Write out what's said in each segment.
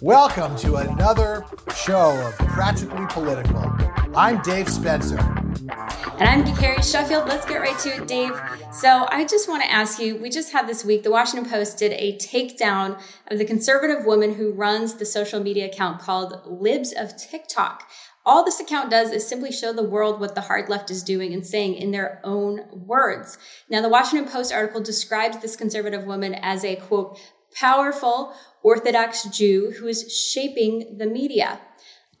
Welcome to another show of Practically Political. I'm Dave Spencer. And I'm Carrie Sheffield. Let's get right to it, Dave. So I just want to ask you we just had this week, the Washington Post did a takedown of the conservative woman who runs the social media account called Libs of TikTok. All this account does is simply show the world what the hard left is doing and saying in their own words. Now, the Washington Post article describes this conservative woman as a quote, powerful Orthodox Jew who is shaping the media.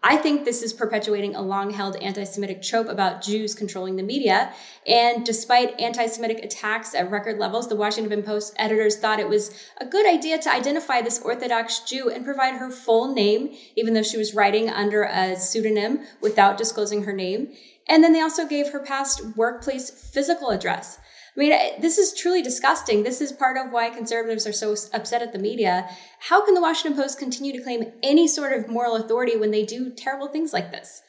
I think this is perpetuating a long held anti Semitic trope about Jews controlling the media. And despite anti Semitic attacks at record levels, the Washington Post editors thought it was a good idea to identify this Orthodox Jew and provide her full name, even though she was writing under a pseudonym without disclosing her name. And then they also gave her past workplace physical address. I mean, this is truly disgusting. This is part of why conservatives are so upset at the media. How can the Washington Post continue to claim any sort of moral authority when they do terrible things like this?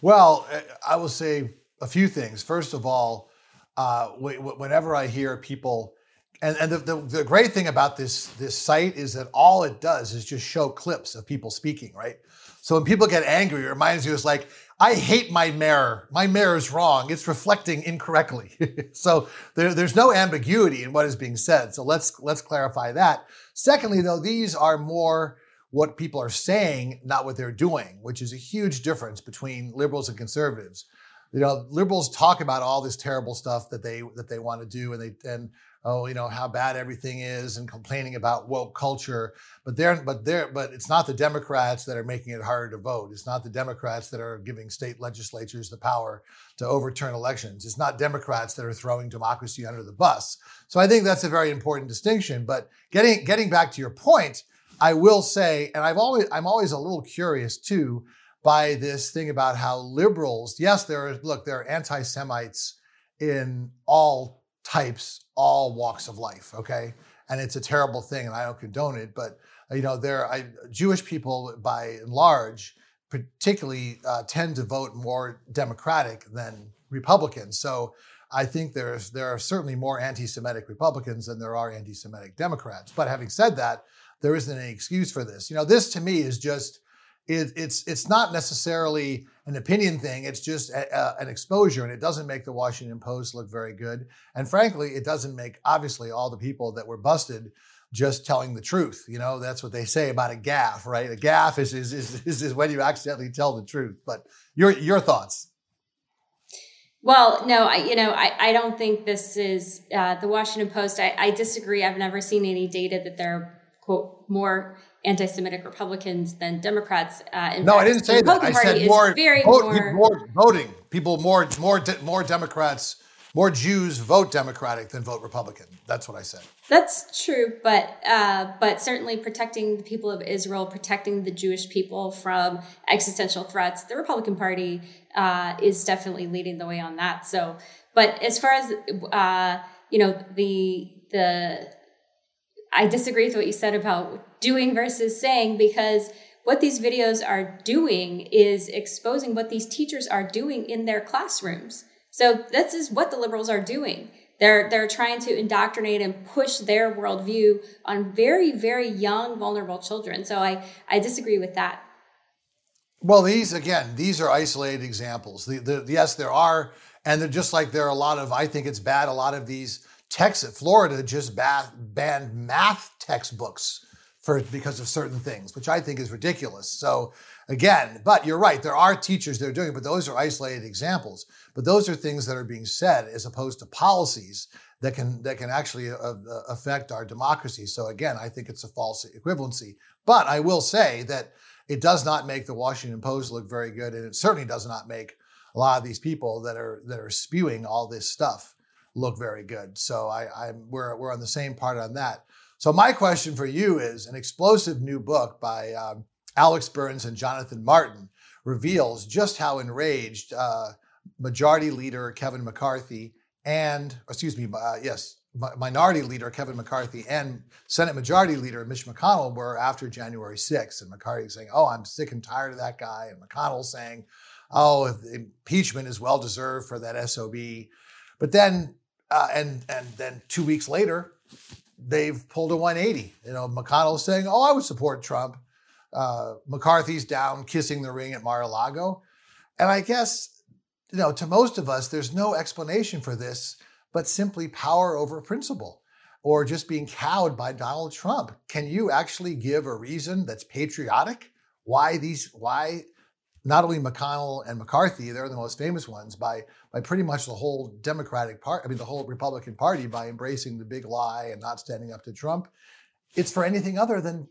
Well, I will say a few things. First of all, uh, whenever I hear people, and, and the, the, the, great thing about this this site is that all it does is just show clips of people speaking, right? So when people get angry, it reminds you it's like, I hate my mirror. My mirror is wrong. It's reflecting incorrectly. so there, there's no ambiguity in what is being said. So let's let's clarify that. Secondly, though, these are more what people are saying, not what they're doing, which is a huge difference between liberals and conservatives. You know, liberals talk about all this terrible stuff that they that they want to do, and they and oh, you know, how bad everything is and complaining about woke culture. But they're, but they're, but it's not the Democrats that are making it harder to vote. It's not the Democrats that are giving state legislatures the power to overturn elections. It's not Democrats that are throwing democracy under the bus. So I think that's a very important distinction. But getting, getting back to your point, I will say, and I've always, I'm always a little curious too by this thing about how liberals, yes, there are, look, there are anti-Semites in all types, all walks of life. Okay, and it's a terrible thing, and I don't condone it. But you know, there, I, Jewish people, by and large, particularly uh, tend to vote more Democratic than Republicans. So I think there's there are certainly more anti-Semitic Republicans than there are anti-Semitic Democrats. But having said that, there isn't any excuse for this. You know, this to me is just it, it's it's not necessarily an opinion thing. It's just a, a, an exposure, and it doesn't make the Washington Post look very good. And frankly, it doesn't make obviously all the people that were busted just telling the truth. You know, that's what they say about a gaffe, right? A gaffe is is, is, is when you accidentally tell the truth. But your your thoughts. Well, no, I, you know, I, I don't think this is uh, the Washington Post. I, I disagree. I've never seen any data that they're quote more anti-Semitic Republicans than Democrats. Uh, no, I didn't say that. I said more, vote, more, more voting. People more more more Democrats, more Jews vote Democratic than vote Republican. That's what I said. That's true, but uh, but certainly protecting the people of Israel, protecting the Jewish people from existential threats. The Republican Party uh, is definitely leading the way on that. So, but as far as uh, you know, the the I disagree with what you said about doing versus saying because what these videos are doing is exposing what these teachers are doing in their classrooms. So this is what the liberals are doing. They're they're trying to indoctrinate and push their worldview on very very young vulnerable children. So I I disagree with that. Well, these again, these are isolated examples. The, the, yes, there are, and they're just like there are a lot of. I think it's bad. A lot of these Texas, Florida just banned math textbooks for because of certain things, which I think is ridiculous. So again, but you're right, there are teachers that are doing it, but those are isolated examples. But those are things that are being said as opposed to policies that can that can actually uh, uh, affect our democracy. So again, I think it's a false equivalency. But I will say that it does not make the Washington Post look very good, and it certainly does not make a lot of these people that are that are spewing all this stuff look very good. So I, I'm we're we're on the same part on that. So my question for you is: an explosive new book by um, Alex Burns and Jonathan Martin reveals just how enraged uh, Majority Leader Kevin McCarthy and, excuse me, uh, yes, Minority Leader Kevin McCarthy and Senate Majority Leader Mitch McConnell were after January 6th. And McCarthy saying, "Oh, I'm sick and tired of that guy," and McConnell saying, "Oh, impeachment is well deserved for that SOB." But then uh, and and then two weeks later, they've pulled a 180. You know, McConnell saying, "Oh, I would support Trump," Uh, McCarthy's down kissing the ring at Mar-a-Lago. And I guess, you know, to most of us, there's no explanation for this but simply power over principle or just being cowed by Donald Trump. Can you actually give a reason that's patriotic why these why not only McConnell and McCarthy, they're the most famous ones by by pretty much the whole Democratic part, I mean the whole Republican Party by embracing the big lie and not standing up to Trump. It's for anything other than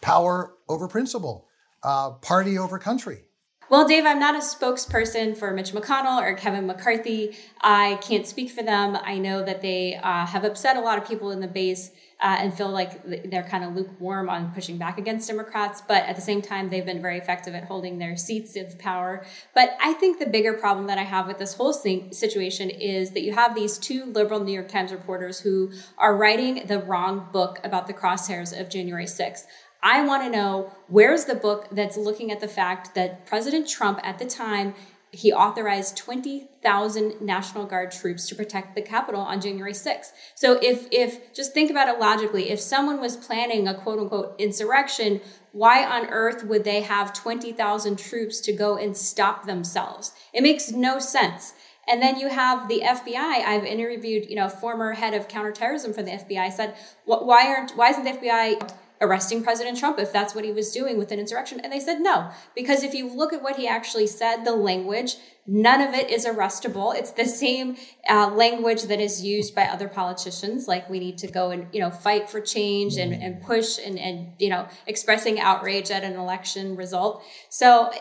power over principle, uh, party over country. Well, Dave, I'm not a spokesperson for Mitch McConnell or Kevin McCarthy. I can't speak for them. I know that they uh, have upset a lot of people in the base uh, and feel like they're kind of lukewarm on pushing back against Democrats. But at the same time, they've been very effective at holding their seats of power. But I think the bigger problem that I have with this whole situation is that you have these two liberal New York Times reporters who are writing the wrong book about the crosshairs of January 6th. I want to know where's the book that's looking at the fact that President Trump at the time he authorized 20,000 National Guard troops to protect the Capitol on January 6th. So if if just think about it logically, if someone was planning a quote unquote insurrection, why on earth would they have 20,000 troops to go and stop themselves? It makes no sense. And then you have the FBI. I've interviewed, you know, former head of counterterrorism for the FBI said, why aren't why isn't the FBI arresting President Trump if that's what he was doing with an insurrection. And they said no, because if you look at what he actually said, the language, none of it is arrestable. It's the same uh, language that is used by other politicians, like we need to go and, you know, fight for change and, and push and, and, you know, expressing outrage at an election result. So, uh,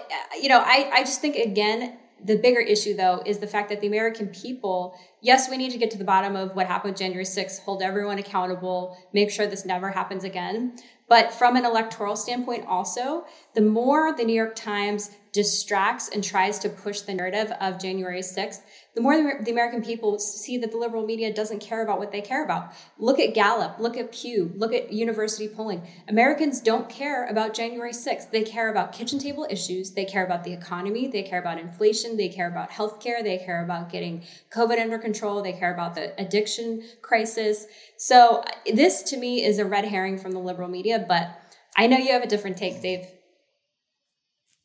you know, I, I just think, again, the bigger issue, though, is the fact that the American people, yes, we need to get to the bottom of what happened January 6th, hold everyone accountable, make sure this never happens again. But from an electoral standpoint, also, the more the New York Times distracts and tries to push the narrative of January 6th, the more the American people see that the liberal media doesn't care about what they care about. Look at Gallup, look at Pew, look at university polling. Americans don't care about January 6th. They care about kitchen table issues. They care about the economy. They care about inflation. They care about healthcare. They care about getting COVID under control. They care about the addiction crisis. So this to me is a red herring from the liberal media, but I know you have a different take, Dave.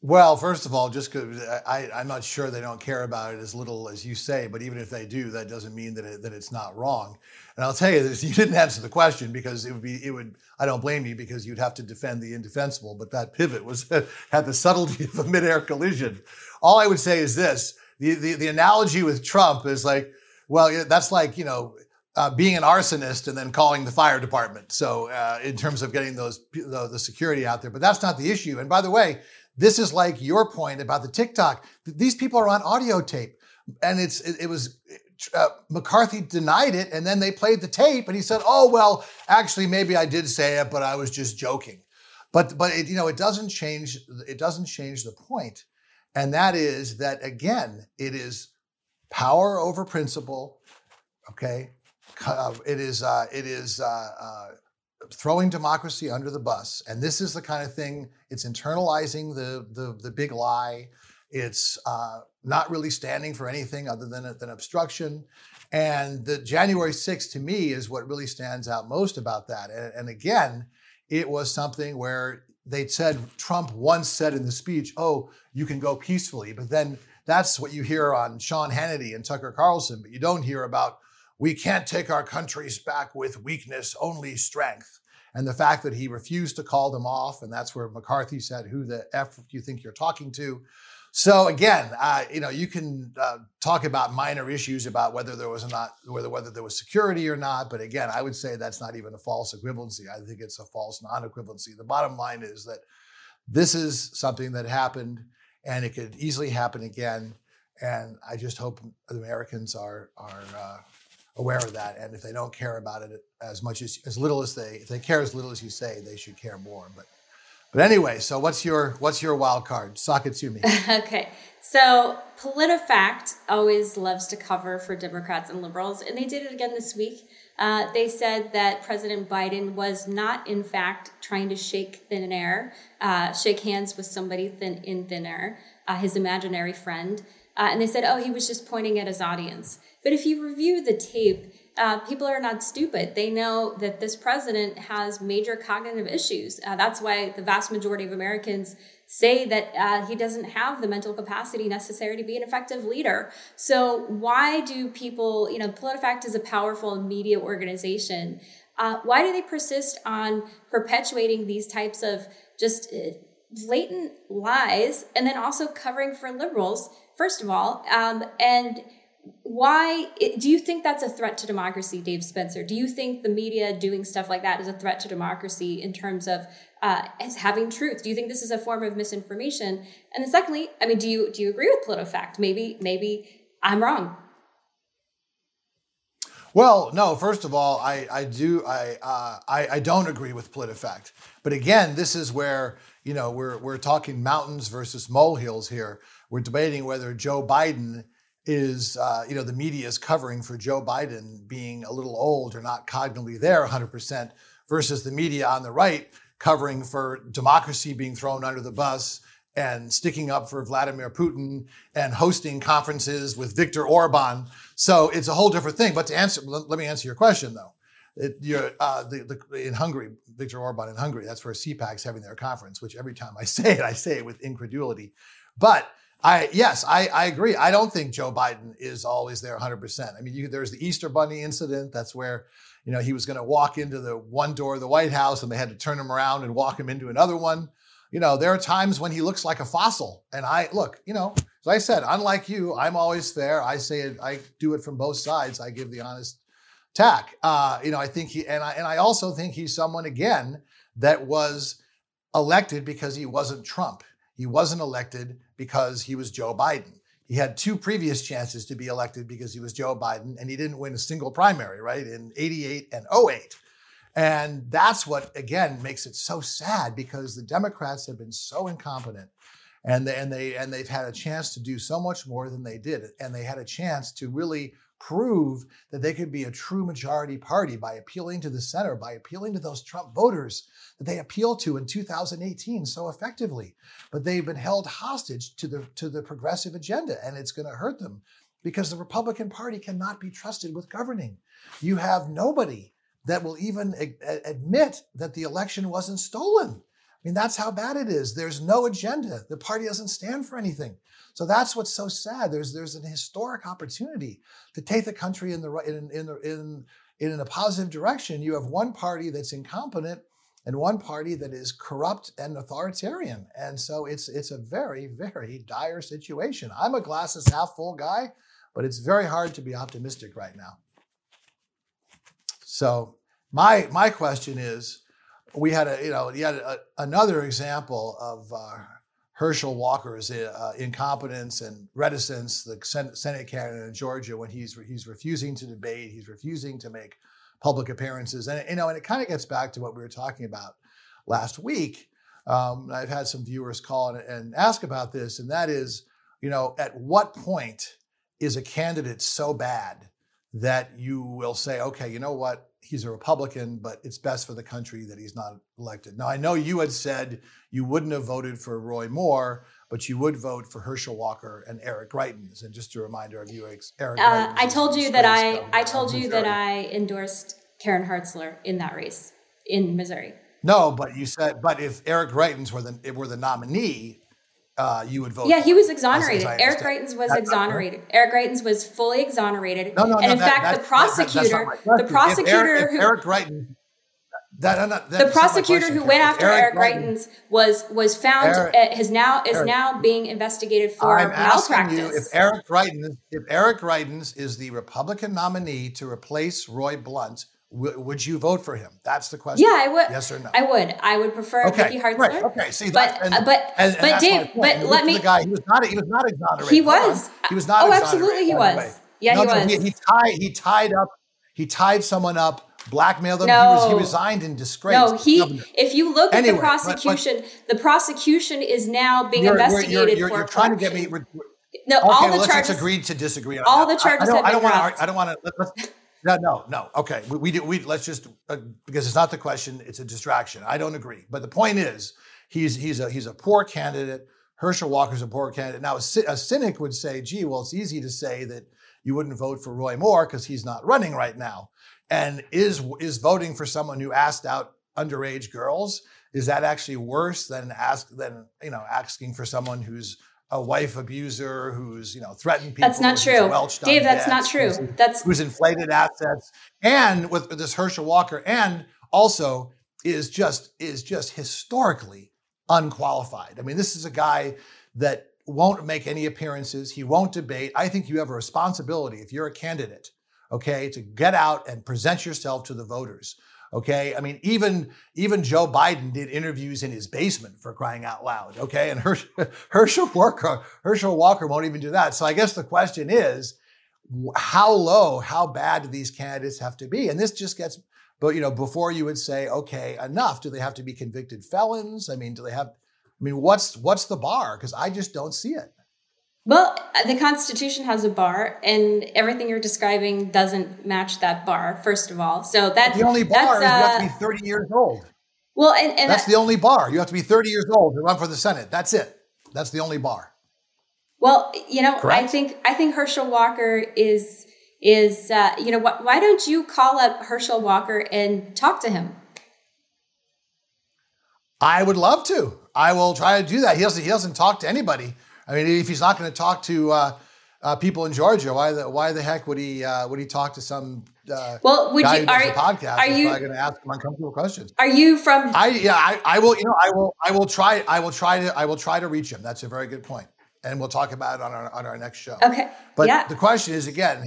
Well, first of all, just because I'm not sure they don't care about it as little as you say, but even if they do, that doesn't mean that it, that it's not wrong. And I'll tell you this: you didn't answer the question because it would be it would. I don't blame you because you'd have to defend the indefensible. But that pivot was had the subtlety of a midair collision. All I would say is this: the the, the analogy with Trump is like, well, that's like you know. Uh, being an arsonist and then calling the fire department. So, uh, in terms of getting those the, the security out there, but that's not the issue. And by the way, this is like your point about the TikTok. These people are on audio tape, and it's it, it was uh, McCarthy denied it, and then they played the tape, and he said, "Oh well, actually, maybe I did say it, but I was just joking." But but it, you know, it doesn't change. It doesn't change the point, and that is that again, it is power over principle. Okay, uh, it is uh, it is uh, uh throwing democracy under the bus. And this is the kind of thing, it's internalizing the, the, the big lie. It's uh, not really standing for anything other than, than obstruction. And the January 6th to me is what really stands out most about that. And, and again, it was something where they said, Trump once said in the speech, oh, you can go peacefully. But then that's what you hear on Sean Hannity and Tucker Carlson, but you don't hear about we can't take our countries back with weakness, only strength. And the fact that he refused to call them off, and that's where McCarthy said, "Who the f do you think you're talking to?" So again, uh, you know, you can uh, talk about minor issues about whether there was not whether whether there was security or not, but again, I would say that's not even a false equivalency. I think it's a false non-equivalency. The bottom line is that this is something that happened, and it could easily happen again. And I just hope Americans are are uh, aware of that. And if they don't care about it as much as as little as they if they care as little as you say, they should care more. But but anyway, so what's your what's your wild card? Me. okay. So PolitiFact always loves to cover for Democrats and liberals, and they did it again this week. Uh, they said that President Biden was not, in fact, trying to shake thin air, uh, shake hands with somebody thin in thin air, uh, his imaginary friend. Uh, and they said, oh, he was just pointing at his audience. But if you review the tape, uh, people are not stupid. They know that this president has major cognitive issues. Uh, that's why the vast majority of Americans say that uh, he doesn't have the mental capacity necessary to be an effective leader. So, why do people, you know, PolitiFact is a powerful media organization. Uh, why do they persist on perpetuating these types of just uh, blatant lies and then also covering for liberals, first of all? Um, and why do you think that's a threat to democracy, Dave Spencer? Do you think the media doing stuff like that is a threat to democracy in terms of uh, as having truth? Do you think this is a form of misinformation? And then secondly, I mean, do you do you agree with PolitiFact? Maybe maybe I'm wrong. Well, no. First of all, I, I do I, uh, I I don't agree with PolitiFact. But again, this is where you know we're we're talking mountains versus molehills here. We're debating whether Joe Biden is uh, you know the media is covering for Joe Biden being a little old or not cognitively there 100% versus the media on the right covering for democracy being thrown under the bus and sticking up for Vladimir Putin and hosting conferences with Viktor Orban. So it's a whole different thing. But to answer, let me answer your question though. It, uh, the, the, in Hungary, Viktor Orban in Hungary, that's where CPAC's having their conference, which every time I say it, I say it with incredulity. But I yes, I, I agree. I don't think Joe Biden is always there 100%. I mean, you, there's the Easter Bunny incident. That's where you know he was going to walk into the one door of the White House, and they had to turn him around and walk him into another one. You know, there are times when he looks like a fossil, and I look. You know, as I said, unlike you, I'm always fair. I say it. I do it from both sides. I give the honest tack. Uh, you know, I think he and I and I also think he's someone again that was elected because he wasn't Trump. He wasn't elected because he was Joe Biden. He had two previous chances to be elected because he was Joe Biden, and he didn't win a single primary, right, in 88 and 08. And that's what, again, makes it so sad because the Democrats have been so incompetent and they, and they and they've had a chance to do so much more than they did and they had a chance to really prove that they could be a true majority party by appealing to the center, by appealing to those Trump voters that they appealed to in 2018 so effectively. But they've been held hostage to the to the progressive agenda, and it's going to hurt them because the Republican Party cannot be trusted with governing. You have nobody that will even a- admit that the election wasn't stolen. I mean, that's how bad it is. There's no agenda. The party doesn't stand for anything. So that's what's so sad. There's there's an historic opportunity to take the country in the in in in in a positive direction. You have one party that's incompetent and one party that is corrupt and authoritarian. And so it's it's a very very dire situation. I'm a glasses half full guy, but it's very hard to be optimistic right now. So my my question is, we had a you know yet a, another example of. Uh, Herschel Walker's uh, incompetence and reticence, the Senate candidate in Georgia, when he's he's refusing to debate, he's refusing to make public appearances, and you know, and it kind of gets back to what we were talking about last week. Um, I've had some viewers call and, and ask about this, and that is, you know, at what point is a candidate so bad that you will say, okay, you know what, he's a Republican, but it's best for the country that he's not elected. Now, I know you had said you wouldn't have voted for Roy Moore, but you would vote for Herschel Walker and Eric Greitens. And just a reminder of you, Eric. Uh, I told you that I I told you that I endorsed Karen Hartzler in that race in Missouri. No, but you said, but if Eric Greitens were the were the nominee, uh, you would vote. Yeah, he was exonerated. Eric Greitens was that's exonerated. Eric Greitens was fully exonerated. No, no, no, and in that, fact, the prosecutor, the prosecutor, if Eric, if Eric Greitens. That, that, the prosecutor who went after Eric, Eric Greitens was was found Eric, uh, has now is Eric, now being investigated for I'm malpractice. You if Eric Greitens if Eric Greitens is the Republican nominee to replace Roy Blunt, W- would you vote for him? That's the question. Yeah, I would. Yes or no? I would. I would prefer okay, Vicky Hartzler. Right. Okay. See, but and, but and, and but Dave, but let me. The guy, he was not. He was not exonerated. He was. He was not. Oh, absolutely, he was. Yeah, no, he was. He, he, tied. He tied up. He tied someone up. Blackmailed them. No. He, was, he resigned in disgrace. No, he. If you look anyway, at the prosecution, but, but, the prosecution is now being you're, investigated you're, you're, for. You're trying to get me. no, okay, all the well, charges. Let's agree to disagree. On all the charges. I, I don't, want to. I don't want to. No, no, no. Okay, we, we do. We let's just uh, because it's not the question; it's a distraction. I don't agree, but the point is, he's he's a he's a poor candidate. Herschel Walker's a poor candidate. Now, a, a cynic would say, "Gee, well, it's easy to say that you wouldn't vote for Roy Moore because he's not running right now. And is is voting for someone who asked out underage girls is that actually worse than ask than you know asking for someone who's a wife abuser who's you know threatened people? That's not true, Dave. That's debts, not true. Who's, that's who's inflated assets, and with this Herschel Walker, and also is just is just historically unqualified. I mean, this is a guy that won't make any appearances. He won't debate. I think you have a responsibility if you're a candidate, okay, to get out and present yourself to the voters. Okay. I mean, even, even Joe Biden did interviews in his basement for crying out loud. Okay. And Herschel, Walker, Herschel Walker won't even do that. So I guess the question is, how low, how bad do these candidates have to be? And this just gets, but you know, before you would say, okay, enough. Do they have to be convicted felons? I mean, do they have, I mean, what's what's the bar? Because I just don't see it. Well, the Constitution has a bar, and everything you're describing doesn't match that bar. First of all, so that's the only bar is uh, you have to be uh, 30 years old. Well, and, and that's that, the only bar. You have to be 30 years old to run for the Senate. That's it. That's the only bar. Well, you know, Correct? I think I think Herschel Walker is is uh, you know wh- why don't you call up Herschel Walker and talk to him? I would love to. I will try to do that. He doesn't. He doesn't talk to anybody. I mean, if he's not going to talk to uh, uh, people in Georgia, why the why the heck would he uh, would he talk to some uh, well, would you, are, podcast? Are you going to ask him uncomfortable questions? Are you from? I yeah, I, I will. You know, I will. I will try. I will try to. I will try to reach him. That's a very good point. point, and we'll talk about it on our on our next show. Okay. But yeah. the question is again,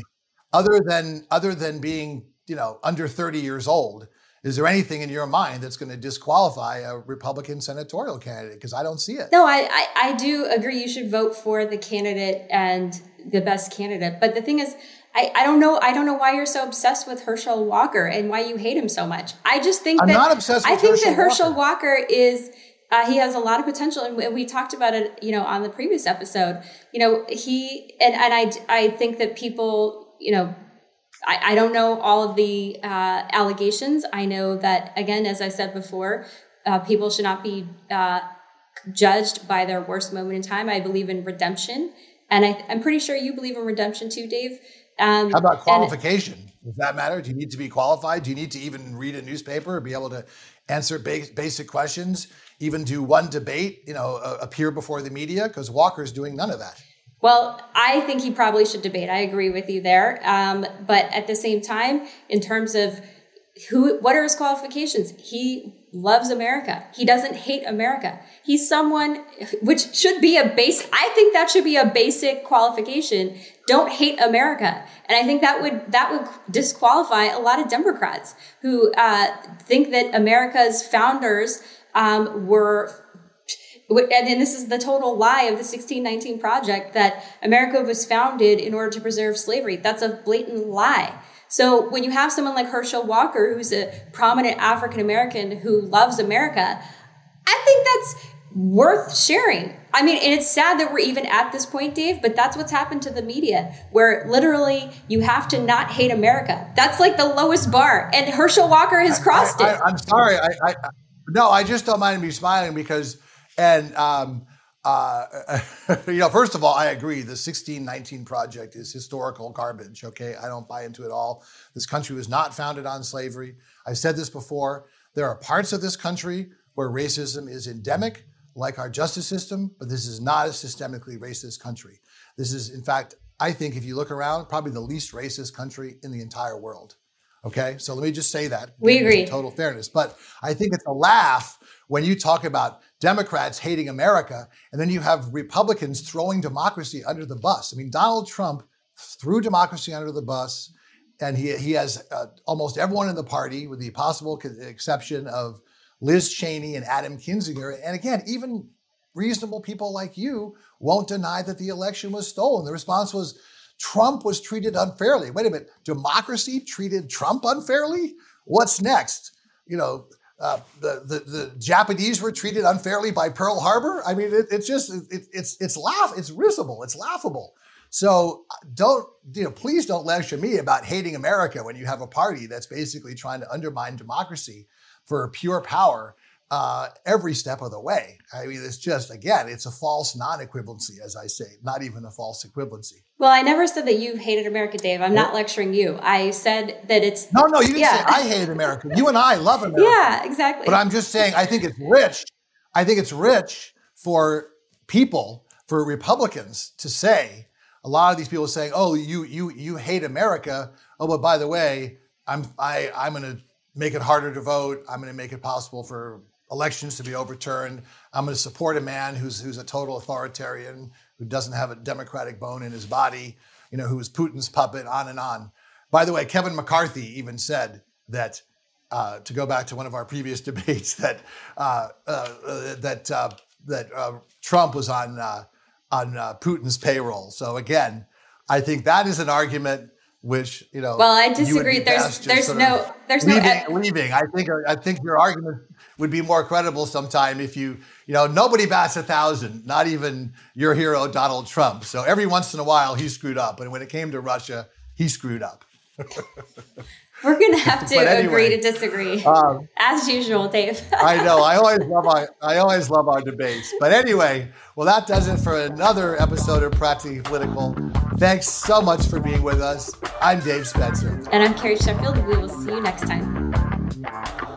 other than other than being you know under thirty years old is there anything in your mind that's going to disqualify a Republican senatorial candidate? Because I don't see it. No, I, I, I do agree you should vote for the candidate and the best candidate. But the thing is, I, I don't know I don't know why you're so obsessed with Herschel Walker and why you hate him so much. I just think I'm that not obsessed I think Herschel that Herschel Walker, Walker is uh, he has a lot of potential, and we talked about it, you know, on the previous episode. You know, he and and I I think that people, you know, I, I don't know all of the uh, allegations. I know that, again, as I said before, uh, people should not be uh, judged by their worst moment in time. I believe in redemption. And I, am pretty sure you believe in redemption too, Dave. Um, How about qualification? And, Does that matter? Do you need to be qualified? Do you need to even read a newspaper or be able to answer ba- basic questions? Even do one debate, you know, uh, appear before the media? Because Walker's doing none of that. Well, I think he probably should debate. I agree with you there. Um, but at the same time, in terms of who, what are his qualifications? He loves America. He doesn't hate America. He's someone which should be a base. I think that should be a basic qualification. Don't hate America. And I think that would, that would disqualify a lot of Democrats who, uh, think that America's founders, um, were and then this is the total lie of the 1619 Project that America was founded in order to preserve slavery. That's a blatant lie. So when you have someone like Herschel Walker, who's a prominent African American who loves America, I think that's worth sharing. I mean, and it's sad that we're even at this point, Dave, but that's what's happened to the media, where literally you have to not hate America. That's like the lowest bar. And Herschel Walker has crossed I, it. I, am sorry. I, I, no, I just don't mind me smiling because and um, uh, you know, first of all, I agree. The 1619 project is historical garbage. Okay, I don't buy into it all. This country was not founded on slavery. I've said this before. There are parts of this country where racism is endemic, like our justice system, but this is not a systemically racist country. This is, in fact, I think if you look around, probably the least racist country in the entire world. Okay, so let me just say that. We agree. Total fairness, but I think it's a laugh when you talk about Democrats hating America, and then you have Republicans throwing democracy under the bus. I mean, Donald Trump threw democracy under the bus, and he, he has uh, almost everyone in the party, with the possible exception of Liz Cheney and Adam Kinzinger. And again, even reasonable people like you won't deny that the election was stolen. The response was Trump was treated unfairly. Wait a minute, democracy treated Trump unfairly? What's next? You know, uh, the, the, the Japanese were treated unfairly by Pearl Harbor. I mean, it, it's just it, it's it's laugh it's risible, it's laughable. So don't you know? Please don't lecture me about hating America when you have a party that's basically trying to undermine democracy for pure power. Uh, every step of the way. I mean, it's just, again, it's a false non equivalency, as I say, not even a false equivalency. Well, I never said that you hated America, Dave. I'm not lecturing you. I said that it's. No, no, you didn't yeah. say I hate America. You and I love America. Yeah, exactly. But I'm just saying, I think it's rich. I think it's rich for people, for Republicans to say, a lot of these people saying, "Oh, you you you hate America." Oh, but by the way, I'm I I'm going to make it harder to vote. I'm going to make it possible for elections to be overturned. I'm going to support a man who's who's a total authoritarian, who doesn't have a democratic bone in his body, you know, who is Putin's puppet, on and on. By the way, Kevin McCarthy even said that. Uh, to go back to one of our previous debates, that uh, uh, that uh, that uh, Trump was on uh, on Putin's payroll. So again, I think that is an argument which you know. Well, I disagree. There's there's no there's leaving, no leaving. I think I think your argument would be more credible sometime if you you know nobody bats a thousand, not even your hero Donald Trump. So every once in a while he screwed up, and when it came to Russia, he screwed up. We're gonna have to anyway, agree to disagree, um, as usual, Dave. I know. I always love our I always love our debates. But anyway, well, that does it for another episode of Practically Political. Thanks so much for being with us. I'm Dave Spencer, and I'm Carrie Sheffield. We will see you next time.